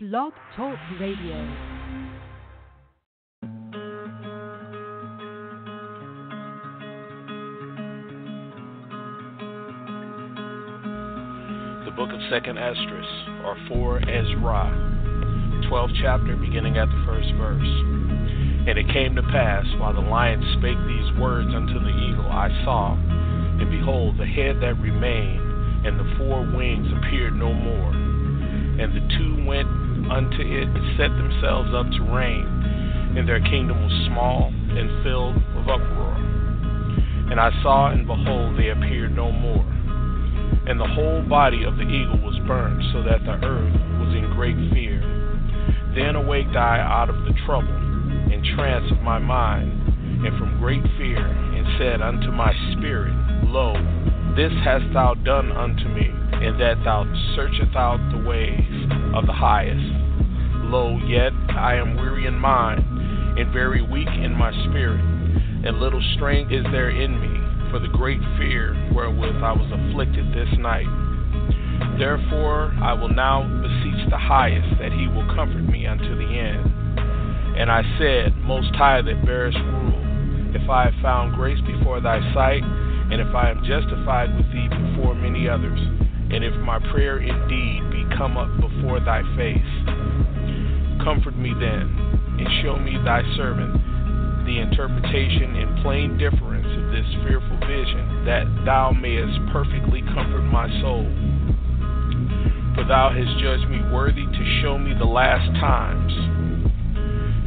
Blog Talk Radio. The book of Second Esdras, or For Ezra, 12th chapter, beginning at the first verse. And it came to pass, while the lion spake these words unto the eagle, I saw, and behold, the head that remained, and the four wings appeared no more. And the two went unto it set themselves up to reign, and their kingdom was small and filled with uproar. And I saw, and behold, they appeared no more. And the whole body of the eagle was burned, so that the earth was in great fear. Then awaked I out of the trouble and trance of my mind, and from great fear, and said unto my spirit, Lo, this hast thou done unto me, in that thou searchest out the ways of the highest. Lo, yet I am weary in mind, and very weak in my spirit, and little strength is there in me for the great fear wherewith I was afflicted this night. Therefore I will now beseech the highest that he will comfort me unto the end. And I said, Most High that bearest rule, if I have found grace before thy sight, and if I am justified with thee before many others, and if my prayer indeed be come up before thy face, comfort me then, and show me thy servant the interpretation and plain difference of this fearful vision, that thou mayest perfectly comfort my soul. For thou hast judged me worthy to show me the last times.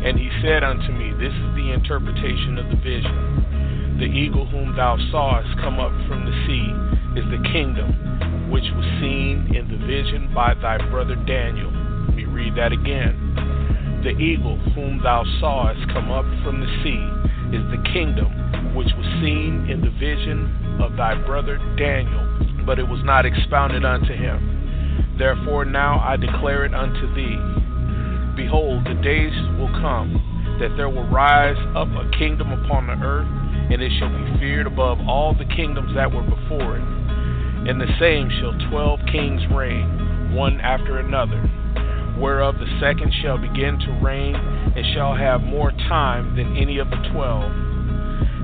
And he said unto me, This is the interpretation of the vision. The eagle whom thou sawest come up from the sea is the kingdom by thy brother Daniel. Let me read that again. The eagle whom thou sawest come up from the sea is the kingdom which was seen in the vision of thy brother Daniel, but it was not expounded unto him. Therefore now I declare it unto thee. Behold, the days will come that there will rise up a kingdom upon the earth, and it shall be feared above all the kingdoms that were before it. And the same shall twelve kings reign, one after another whereof the second shall begin to reign, and shall have more time than any of the twelve.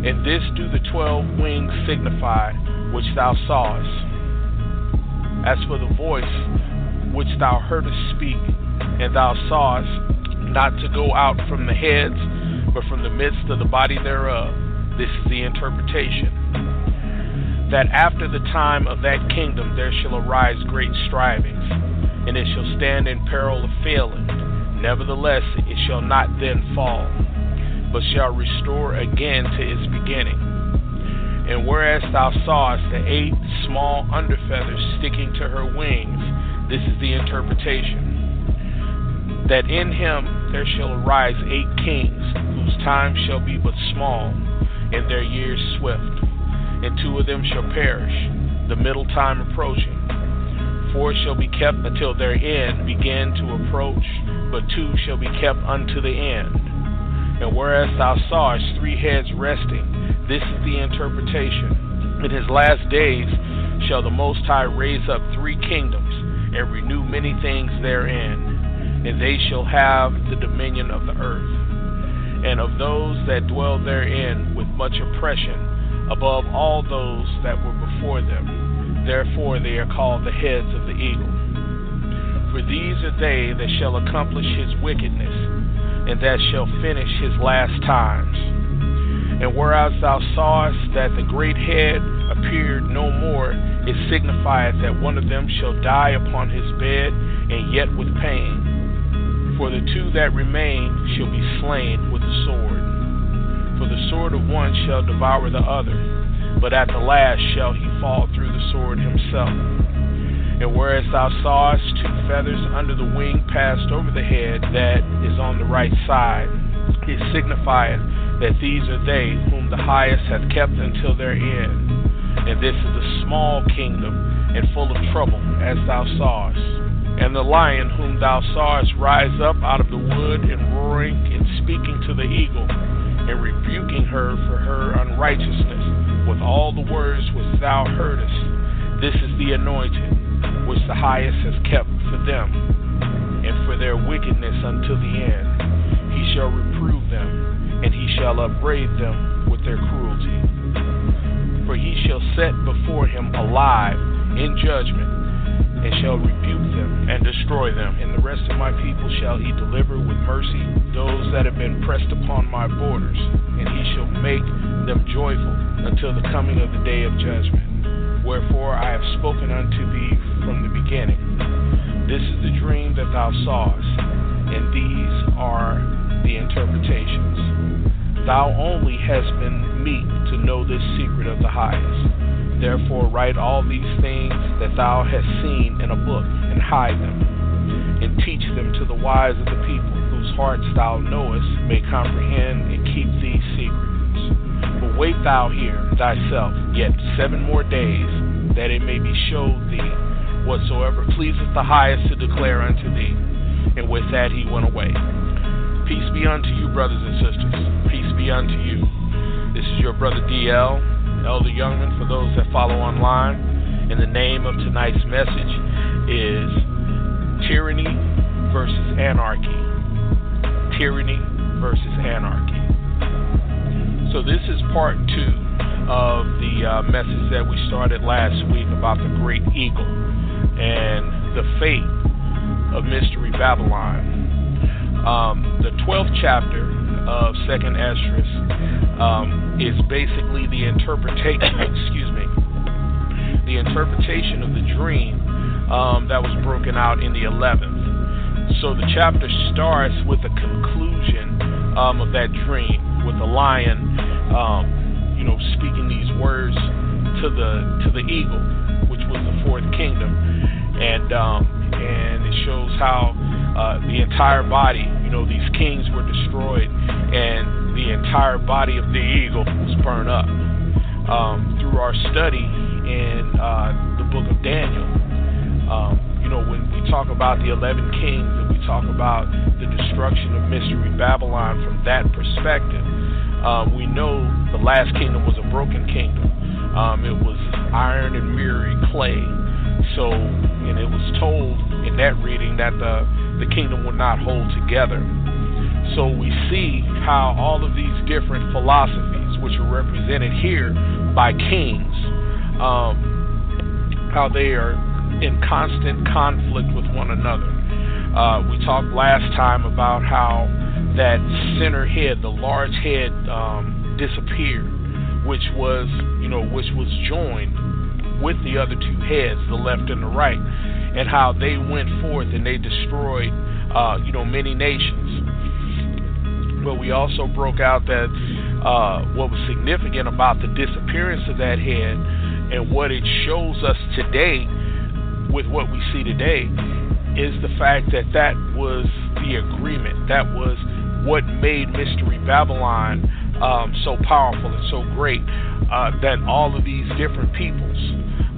And this do the twelve wings signify which thou sawest. As for the voice which thou heardest speak, and thou sawest not to go out from the heads, but from the midst of the body thereof, this is the interpretation. That after the time of that kingdom there shall arise great strivings and it shall stand in peril of failing. Nevertheless, it shall not then fall, but shall restore again to its beginning. And whereas thou sawest the eight small under feathers sticking to her wings, this is the interpretation. That in him there shall arise eight kings, whose time shall be but small, and their years swift. And two of them shall perish, the middle time approaching four shall be kept until their end begin to approach, but two shall be kept unto the end. And whereas thou sawest three heads resting, this is the interpretation. In his last days shall the Most High raise up three kingdoms, and renew many things therein, and they shall have the dominion of the earth, and of those that dwell therein with much oppression, above all those that were before them Therefore they are called the heads of the eagle. For these are they that shall accomplish his wickedness, and that shall finish his last times. And whereas thou sawest that the great head appeared no more, it signifieth that one of them shall die upon his bed, and yet with pain. For the two that remain shall be slain with the sword. For the sword of one shall devour the other but at the last shall he fall through the sword himself. And whereas thou sawest two feathers under the wing passed over the head that is on the right side, it signifieth that these are they whom the highest hath kept until their end. And this is a small kingdom and full of trouble, as thou sawest. And the lion whom thou sawest rise up out of the wood and roaring and speaking to the eagle and rebuking her for her unrighteousness with all the words which thou heardest. This is the anointed, which the highest has kept for them, and for their wickedness until the end. He shall reprove them, and he shall upbraid them with their cruelty. For he shall set before him alive in judgment, and shall rebuke them and destroy them. And the rest of my people shall he deliver with mercy, those that have been pressed upon my borders, and he shall make them joyful until the coming of the day of judgment. Wherefore I have spoken unto thee from the beginning. This is the dream that thou sawest, and these are the interpretations. Thou only hast been meet to know this secret of the highest. Therefore, write all these things that thou hast seen in a book, and hide them, and teach them to the wise of the people, whose hearts thou knowest may comprehend and keep these secrets. Wait thou here thyself yet seven more days, that it may be showed thee whatsoever pleaseth the highest to declare unto thee. And with that he went away. Peace be unto you, brothers and sisters. Peace be unto you. This is your brother DL Elder Youngman, for those that follow online. And the name of tonight's message is Tyranny versus Anarchy. Tyranny versus Anarchy. So, this is part two of the uh, message that we started last week about the Great Eagle and the fate of Mystery Babylon. Um, the 12th chapter of Second Esdras um, is basically the interpretation. excuse me, the interpretation of the dream um, that was broken out in the 11th. So the chapter starts with a conclusion um, of that dream, with the lion, um, you know, speaking these words to the to the eagle, which was the fourth kingdom, and um, and it shows how uh, the entire body, you know, these kings were destroyed, and the entire body of the eagle was burned up. Um, through our study in uh, the book of Daniel, um, you know, when we talk about the 11 kings talk about the destruction of Mystery Babylon from that perspective, um, we know the last kingdom was a broken kingdom. Um, it was iron and mirrored clay. So, and it was told in that reading that the the kingdom would not hold together. So we see how all of these different philosophies, which are represented here by kings, um, how they are in constant conflict with one another. Uh, we talked last time about how that center head, the large head, um, disappeared, which was, you know, which was joined with the other two heads, the left and the right and how they went forth and they destroyed, uh, you know, many nations. But we also broke out that uh, what was significant about the disappearance of that head and what it shows us today with what we see today is the fact that that was the agreement. That was what made Mystery Babylon um, so powerful and so great uh, that all of these different peoples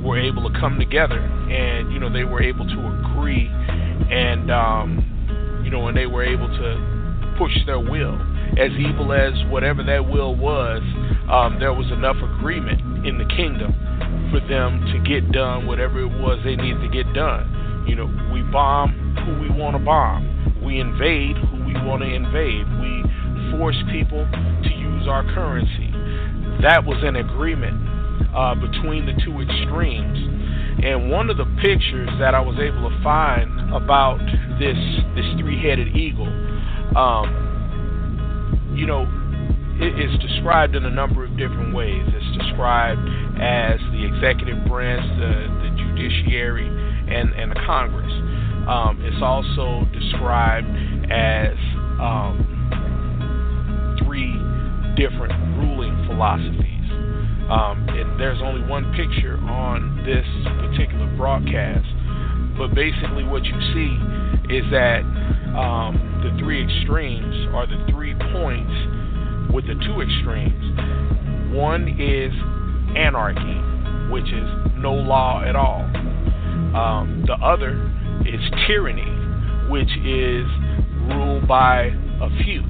were able to come together and you know they were able to agree and um, you know and they were able to push their will as evil as whatever that will was um, there was enough agreement in the kingdom for them to get done whatever it was they needed to get done you know we bomb who we want to bomb we invade who we want to invade we force people to use our currency that was an agreement uh, between the two extremes. And one of the pictures that I was able to find about this this three-headed eagle, um, you know, it is described in a number of different ways. It's described as the executive branch, the, the judiciary, and, and the Congress. Um, it's also described as um, three different ruling philosophies. Um, and there's only one picture on this particular broadcast. But basically, what you see is that um, the three extremes are the three points with the two extremes. One is anarchy, which is no law at all. Um, the other is tyranny, which is ruled by a few.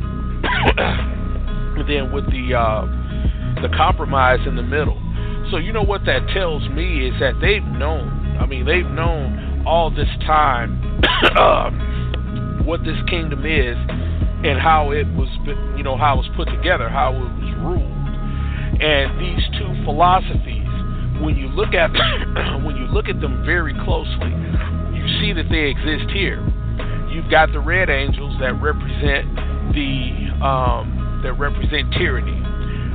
and then with the uh, the compromise in the middle. So you know what that tells me is that they've known. I mean, they've known all this time. uh, what this kingdom is and how it was, you know, how it was put together, how it was ruled. And these two philosophies, when you look at them, when you look at them very closely, you see that they exist here. You've got the red angels that represent the um, that represent tyranny,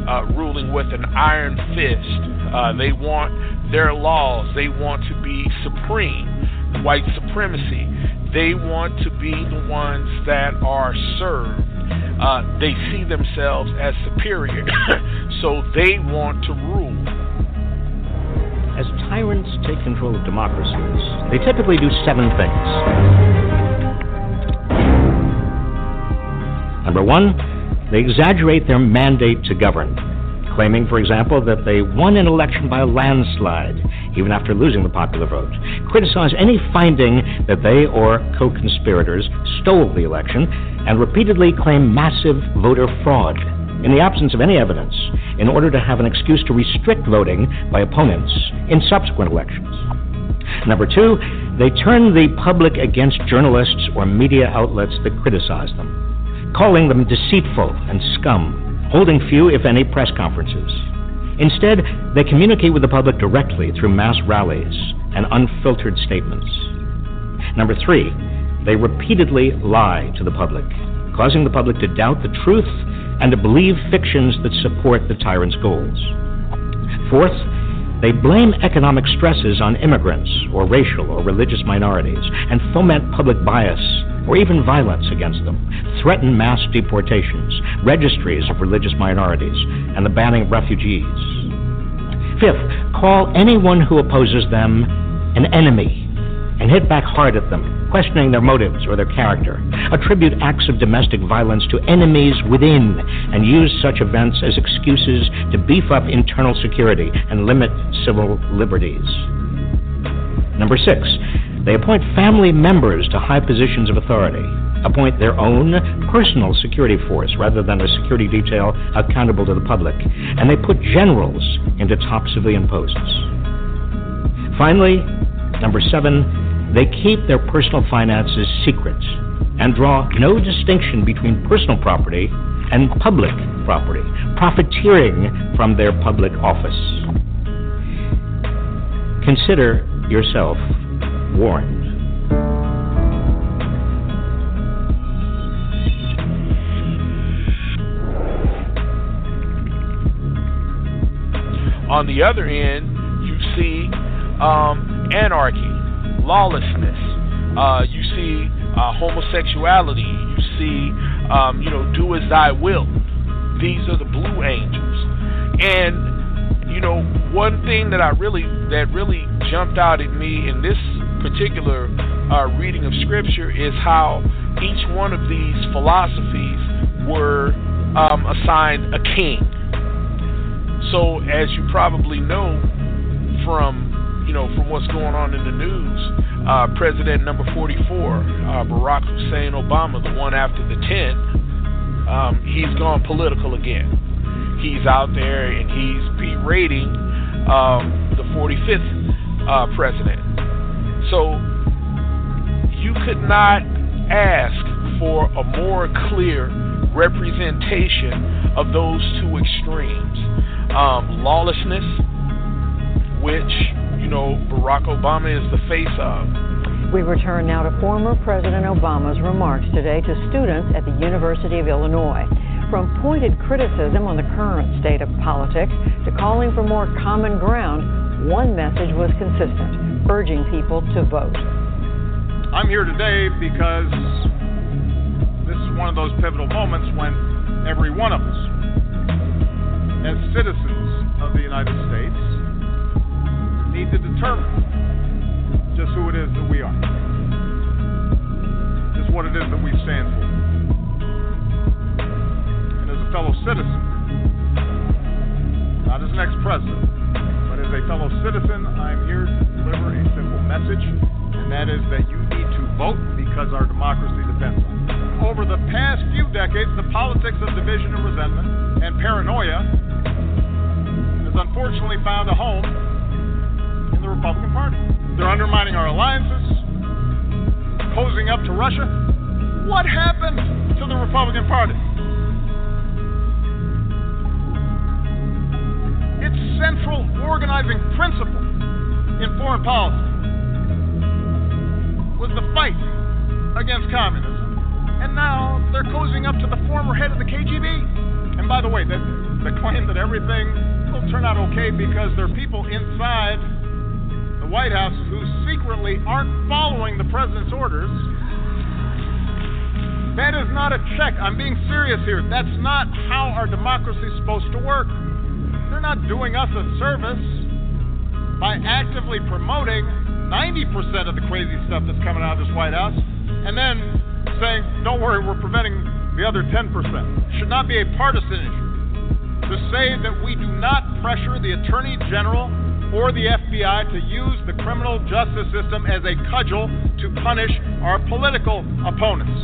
uh, ruling with an iron fist. Uh, they want their laws. They want to be supreme, white supremacy. They want to be the ones that are served. Uh, they see themselves as superior, so they want to rule. As tyrants take control of democracies, they typically do seven things. Number one, they exaggerate their mandate to govern, claiming, for example, that they won an election by a landslide, even after losing the popular vote. Criticize any finding that they or co conspirators stole the election, and repeatedly claim massive voter fraud in the absence of any evidence in order to have an excuse to restrict voting by opponents in subsequent elections. Number two, they turn the public against journalists or media outlets that criticize them, calling them deceitful and scum holding few, if any, press conferences. Instead, they communicate with the public directly through mass rallies and unfiltered statements. Number three, they repeatedly lie to the public, causing the public to doubt the truth and to believe fictions that support the tyrant's goals. Fourth, they blame economic stresses on immigrants or racial or religious minorities and foment public bias or even violence against them, threaten mass deportations, registries of religious minorities, and the banning of refugees. Fifth, call anyone who opposes them an enemy and hit back hard at them, questioning their motives or their character. Attribute acts of domestic violence to enemies within and use such events as excuses to beef up internal security and limit civil liberties. Number six, they appoint family members to high positions of authority, appoint their own personal security force rather than a security detail accountable to the public, and they put generals into top civilian posts. Finally, number seven, they keep their personal finances secret and draw no distinction between personal property and public property, profiteering from their public office. Consider yourself warned. On the other end, you see um, anarchy, lawlessness. Uh, you see uh, homosexuality. You see, um, you know, do as thy will. These are the blue angels. And you know, one thing that I really that really jumped out at me in this particular uh, reading of Scripture is how each one of these philosophies were um, assigned a king. So, as you probably know from you know from what's going on in the news, uh, President number 44, uh, Barack Hussein Obama, the one after the 10, um, he's gone political again. He's out there and he's berating um, the 45th uh, president. So you could not ask for a more clear representation of those two extremes. Um, lawlessness, which, you know, Barack Obama is the face of. We return now to former President Obama's remarks today to students at the University of Illinois. From pointed criticism on the current state of politics to calling for more common ground, one message was consistent urging people to vote. I'm here today because this is one of those pivotal moments when every one of us, as citizens of the United States, need to determine just who it is that we are, just what it is that we stand for. And as a fellow citizen, not as an ex president, but as a fellow citizen, I'm here to deliver a simple message, and that is that you need to vote because our democracy depends on it. Over the past few decades, the politics of division and resentment and paranoia has unfortunately found a home Republican Party. They're undermining our alliances, posing up to Russia, What happened to the Republican Party? Its central organizing principle in foreign policy was the fight against communism, and now they're cozying up to the former head of the KGB. And by the way, the, the claim that everything will turn out okay because there are people inside White House who secretly aren't following the president's orders. That is not a check. I'm being serious here. That's not how our democracy is supposed to work. They're not doing us a service by actively promoting 90% of the crazy stuff that's coming out of this White House and then saying, don't worry, we're preventing the other 10%. Should not be a partisan issue. To say that we do not pressure the Attorney General or the FBI to use the criminal justice system as a cudgel to punish our political opponents.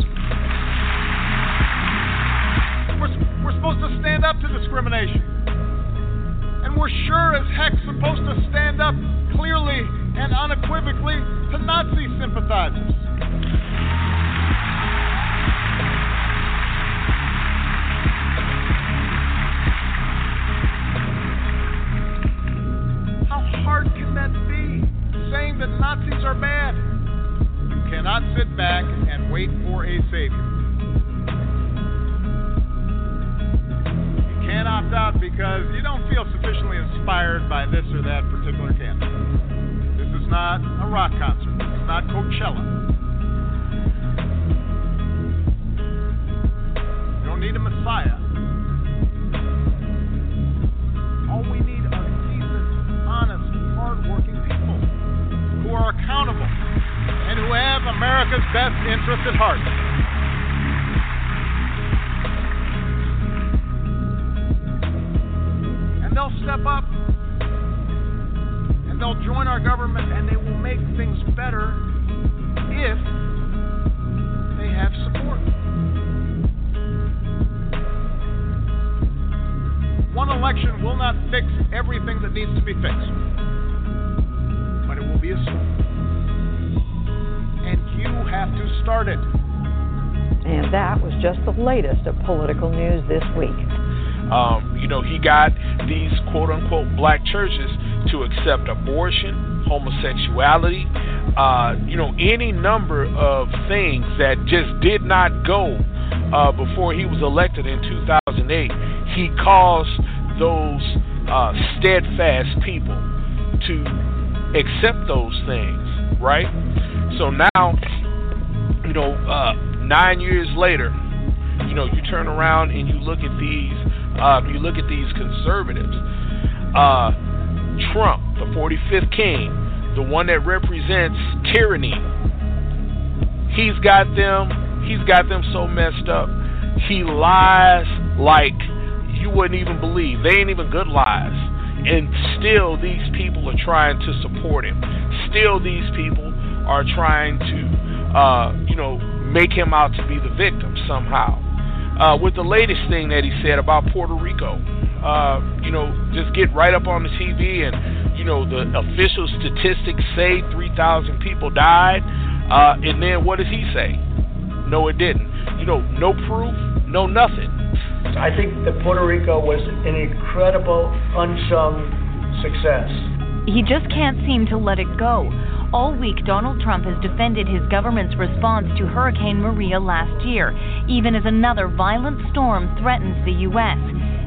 We're, we're supposed to stand up to discrimination. And we're sure as heck supposed to stand up clearly and unequivocally to Nazi sympathizers. Savior. You can't opt out because you don't feel sufficiently inspired by this or that particular candidate. This is not a rock concert. Is not Coachella. You don't need a messiah. All we need are decent, honest, hardworking people who are accountable and who have America's best interest at heart. And they'll step up and they'll join our government and they will make things better if they have support. One election will not fix everything that needs to be fixed, but it will be a start. And you have to start it. And that was just the latest of political news this week. Um, you know, he got these quote unquote black churches to accept abortion, homosexuality, uh, you know, any number of things that just did not go uh, before he was elected in 2008. He caused those uh, steadfast people to accept those things, right? So now, you know, uh, nine years later, you know, you turn around and you look at these, uh, you look at these conservatives. Uh, Trump, the 45th king, the one that represents tyranny. He's got them. He's got them so messed up. He lies like you wouldn't even believe. They ain't even good lies. And still, these people are trying to support him. Still, these people are trying to, uh, you know, make him out to be the victim somehow. Uh, with the latest thing that he said about Puerto Rico, uh, you know, just get right up on the TV and, you know, the official statistics say 3,000 people died. Uh, and then what does he say? No, it didn't. You know, no proof, no nothing. I think that Puerto Rico was an incredible unsung success. He just can't seem to let it go. All week, Donald Trump has defended his government's response to Hurricane Maria last year, even as another violent storm threatens the U.S.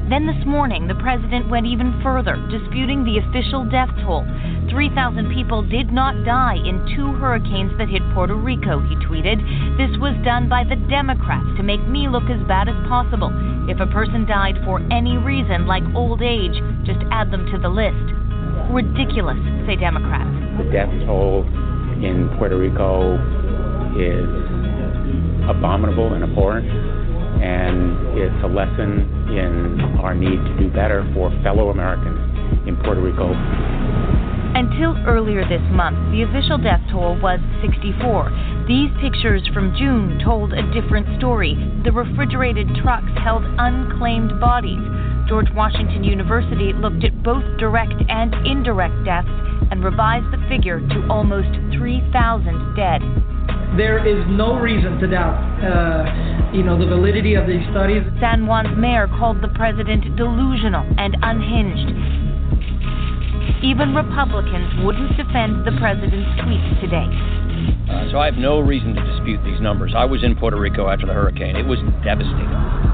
Then this morning, the president went even further, disputing the official death toll. 3,000 people did not die in two hurricanes that hit Puerto Rico, he tweeted. This was done by the Democrats to make me look as bad as possible. If a person died for any reason, like old age, just add them to the list. Ridiculous, say Democrats. The death toll in Puerto Rico is abominable and abhorrent, and it's a lesson in our need to do better for fellow Americans in Puerto Rico. Until earlier this month, the official death toll was 64. These pictures from June told a different story. The refrigerated trucks held unclaimed bodies. George Washington University looked at both direct and indirect deaths and revised the figure to almost 3,000 dead. there is no reason to doubt, uh, you know, the validity of these studies. San Juan's mayor called the president delusional and unhinged. Even Republicans wouldn't defend the president's tweets today. Uh, so I have no reason to dispute these numbers. I was in Puerto Rico after the hurricane. It was devastating.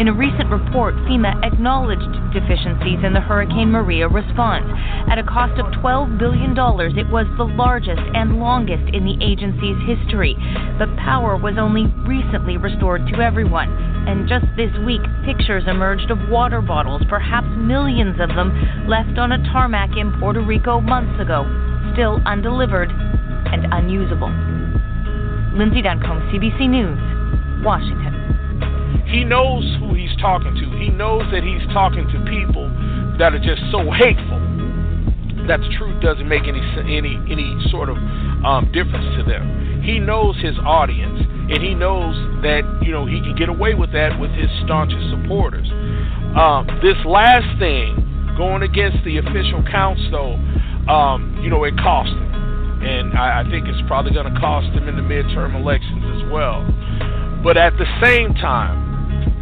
In a recent report, FEMA acknowledged deficiencies in the Hurricane Maria response. At a cost of $12 billion, it was the largest and longest in the agency's history. But power was only recently restored to everyone. And just this week, pictures emerged of water bottles, perhaps millions of them, left on a tarmac in Puerto Rico months ago, still undelivered and unusable. Lindsay Duncombe, CBC News, Washington. He knows who he's talking to. He knows that he's talking to people that are just so hateful that the truth doesn't make any any any sort of um, difference to them. He knows his audience, and he knows that you know he can get away with that with his staunchest supporters. Um, this last thing, going against the official though, um, you know, it cost him and I, I think it's probably going to cost him in the midterm elections as well. But at the same time,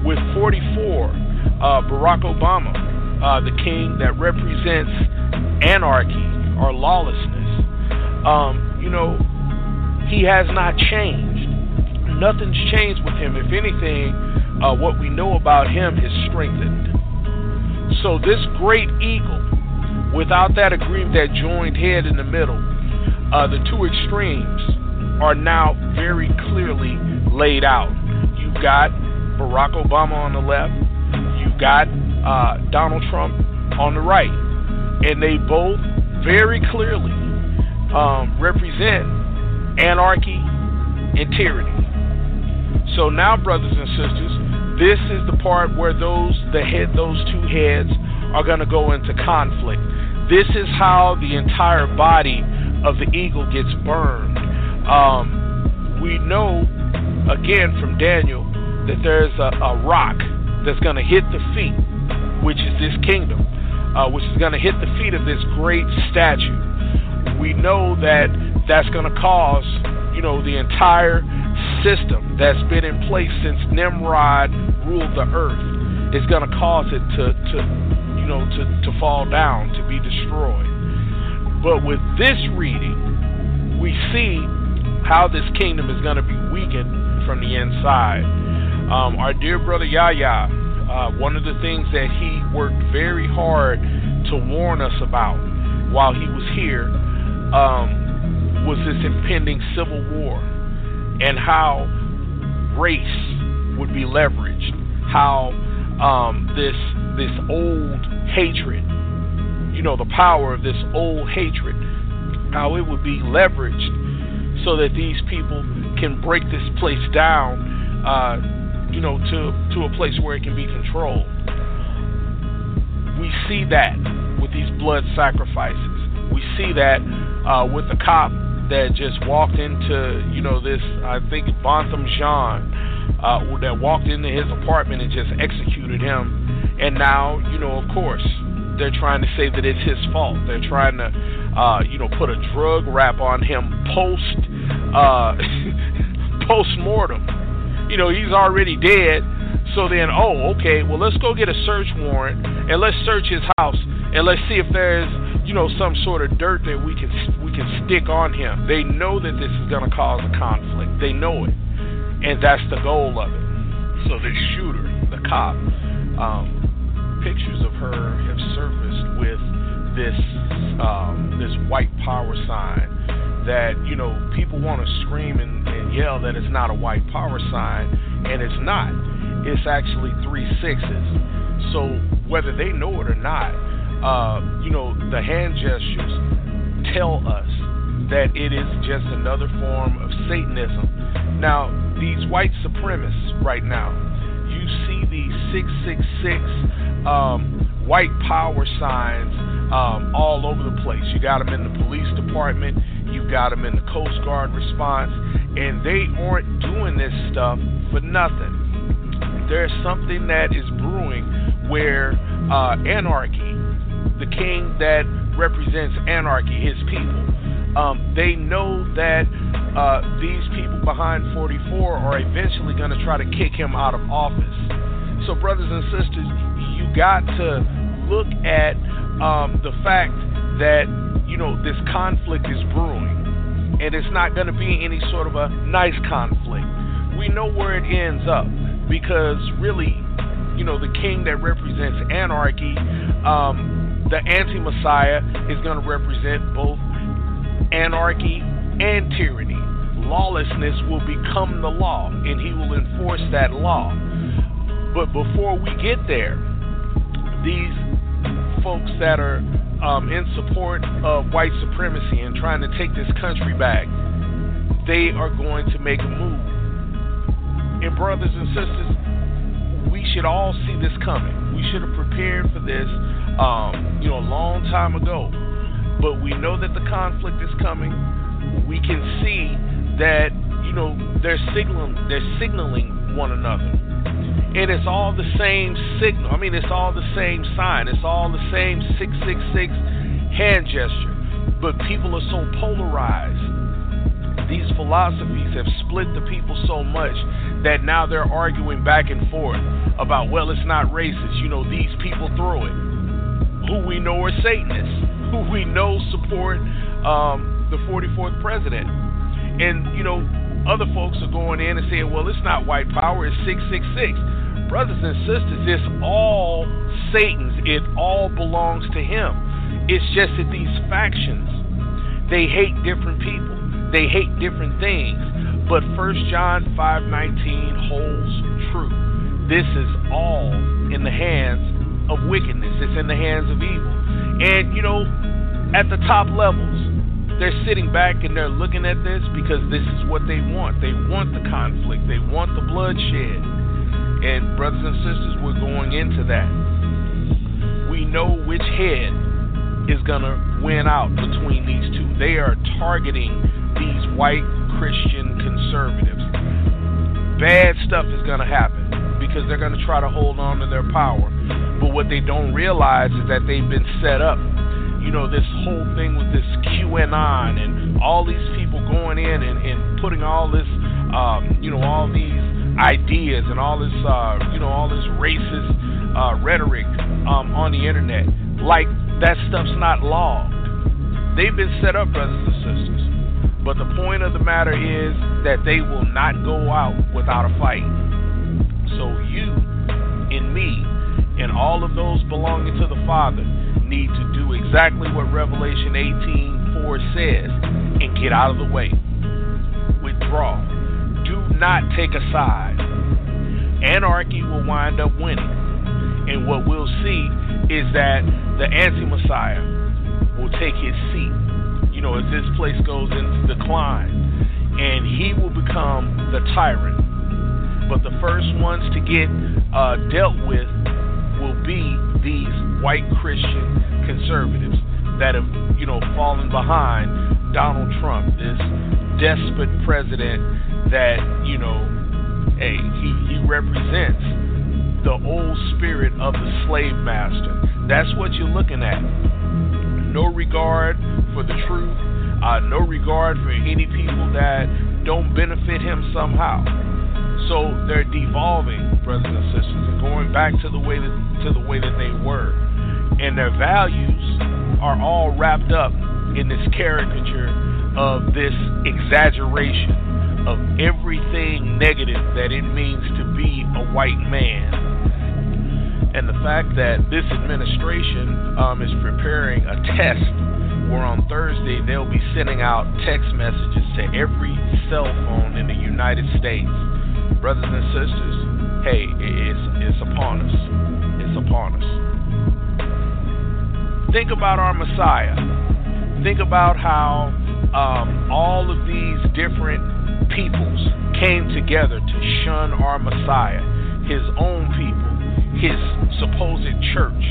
with 44, uh, Barack Obama, uh, the king that represents anarchy or lawlessness, um, you know, he has not changed. Nothing's changed with him. If anything, uh, what we know about him is strengthened. So this great eagle, without that agreement that joined head in the middle, uh, the two extremes are now very clearly laid out. You've got Barack Obama on the left, you've got uh, Donald Trump on the right, and they both very clearly um, represent anarchy and tyranny. So now, brothers and sisters, this is the part where those the head, those two heads, are going to go into conflict. This is how the entire body of the eagle gets burned. Um, we know, again, from Daniel, that there's a, a rock that's going to hit the feet, which is this kingdom, uh, which is going to hit the feet of this great statue. We know that that's going to cause, you know, the entire system that's been in place since Nimrod ruled the earth is going to cause it to, to you know, to, to fall down, to be destroyed. But with this reading, we see how this kingdom is going to be weakened from the inside. Um, our dear brother Yahya, uh, one of the things that he worked very hard to warn us about while he was here um, was this impending civil war and how race would be leveraged, how um, this this old hatred you know, the power of this old hatred, how it would be leveraged so that these people can break this place down, uh, you know, to, to a place where it can be controlled. We see that with these blood sacrifices. We see that uh, with the cop that just walked into, you know, this, I think, Botham Jean, uh, that walked into his apartment and just executed him. And now, you know, of course, they're trying to say that it's his fault. They're trying to, uh, you know, put a drug rap on him post uh, post mortem. You know, he's already dead. So then, oh, okay, well, let's go get a search warrant and let's search his house and let's see if there's, you know, some sort of dirt that we can we can stick on him. They know that this is going to cause a conflict. They know it, and that's the goal of it. So the shooter, the cop, um, pictures of her have surfaced with this um, this white power sign that you know people want to scream and, and yell that it's not a white power sign, and it's not. It's actually three sixes. So whether they know it or not, uh, you know the hand gestures tell us that it is just another form of Satanism. Now these white supremacists right now, you see these 666 um, white power signs um, all over the place. You got them in the police department, you got them in the Coast Guard response, and they aren't doing this stuff for nothing. There's something that is brewing where uh, anarchy, the king that represents anarchy, his people, um, they know that uh, these people behind 44 are eventually going to try to kick him out of office. So, brothers and sisters, you got to look at um, the fact that you know this conflict is brewing, and it's not going to be any sort of a nice conflict. We know where it ends up because really, you know, the king that represents anarchy, um, the anti-messiah, is going to represent both anarchy and tyranny. Lawlessness will become the law, and he will enforce that law. But before we get there, these folks that are um, in support of white supremacy and trying to take this country back, they are going to make a move. And, brothers and sisters, we should all see this coming. We should have prepared for this, um, you know, a long time ago. But we know that the conflict is coming. We can see that, you know, they're signaling, they're signaling one another and it's all the same signal. I mean, it's all the same sign. It's all the same 666 hand gesture. But people are so polarized. These philosophies have split the people so much that now they're arguing back and forth about, well, it's not racist. You know, these people throw it. Who we know are Satanists, who we know support um, the 44th president. And, you know, other folks are going in and saying, well, it's not white power, it's 666 brothers and sisters, it's all Satan's. It all belongs to him. It's just that these factions, they hate different people. They hate different things. But 1 John 5:19 holds true. This is all in the hands of wickedness. It's in the hands of evil. And you know, at the top levels, they're sitting back and they're looking at this because this is what they want. They want the conflict. They want the bloodshed. And, brothers and sisters, we're going into that. We know which head is going to win out between these two. They are targeting these white Christian conservatives. Bad stuff is going to happen because they're going to try to hold on to their power. But what they don't realize is that they've been set up. You know, this whole thing with this QAnon and all these people going in and, and putting all this, um, you know, all these ideas and all this, uh, you know, all this racist uh, rhetoric um, on the internet. Like that stuff's not logged. They've been set up, brothers and sisters. But the point of the matter is that they will not go out without a fight. So you and me and all of those belonging to the Father need to do exactly what Revelation 18:4 says and get out of the way. Withdraw not take a side. Anarchy will wind up winning. And what we'll see is that the anti Messiah will take his seat, you know, as this place goes into decline. And he will become the tyrant. But the first ones to get uh, dealt with will be these white Christian conservatives that have, you know, fallen behind Donald Trump, this despot president that you know, hey, he he represents the old spirit of the slave master. That's what you're looking at. No regard for the truth. Uh, no regard for any people that don't benefit him somehow. So they're devolving, brothers and sisters, and going back to the way that to the way that they were, and their values are all wrapped up in this caricature of this exaggeration of everything negative that it means to be a white man. And the fact that this administration um, is preparing a test where on Thursday they'll be sending out text messages to every cell phone in the United States. Brothers and sisters, hey, it's, it's upon us. It's upon us. Think about our Messiah. Think about how um, all of these different peoples came together to shun our Messiah, his own people, his supposed church,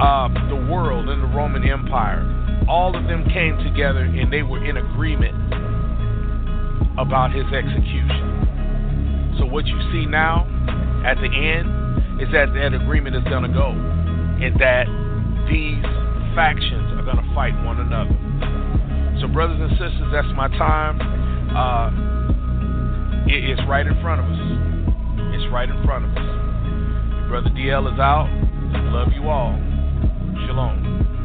uh, the world, and the Roman Empire. All of them came together and they were in agreement about his execution. So, what you see now at the end is that that agreement is going to go and that these factions are going to fight one another. So, brothers and sisters, that's my time. uh, it, it's right in front of us. It's right in front of us. Brother DL is out. Love you all. Shalom.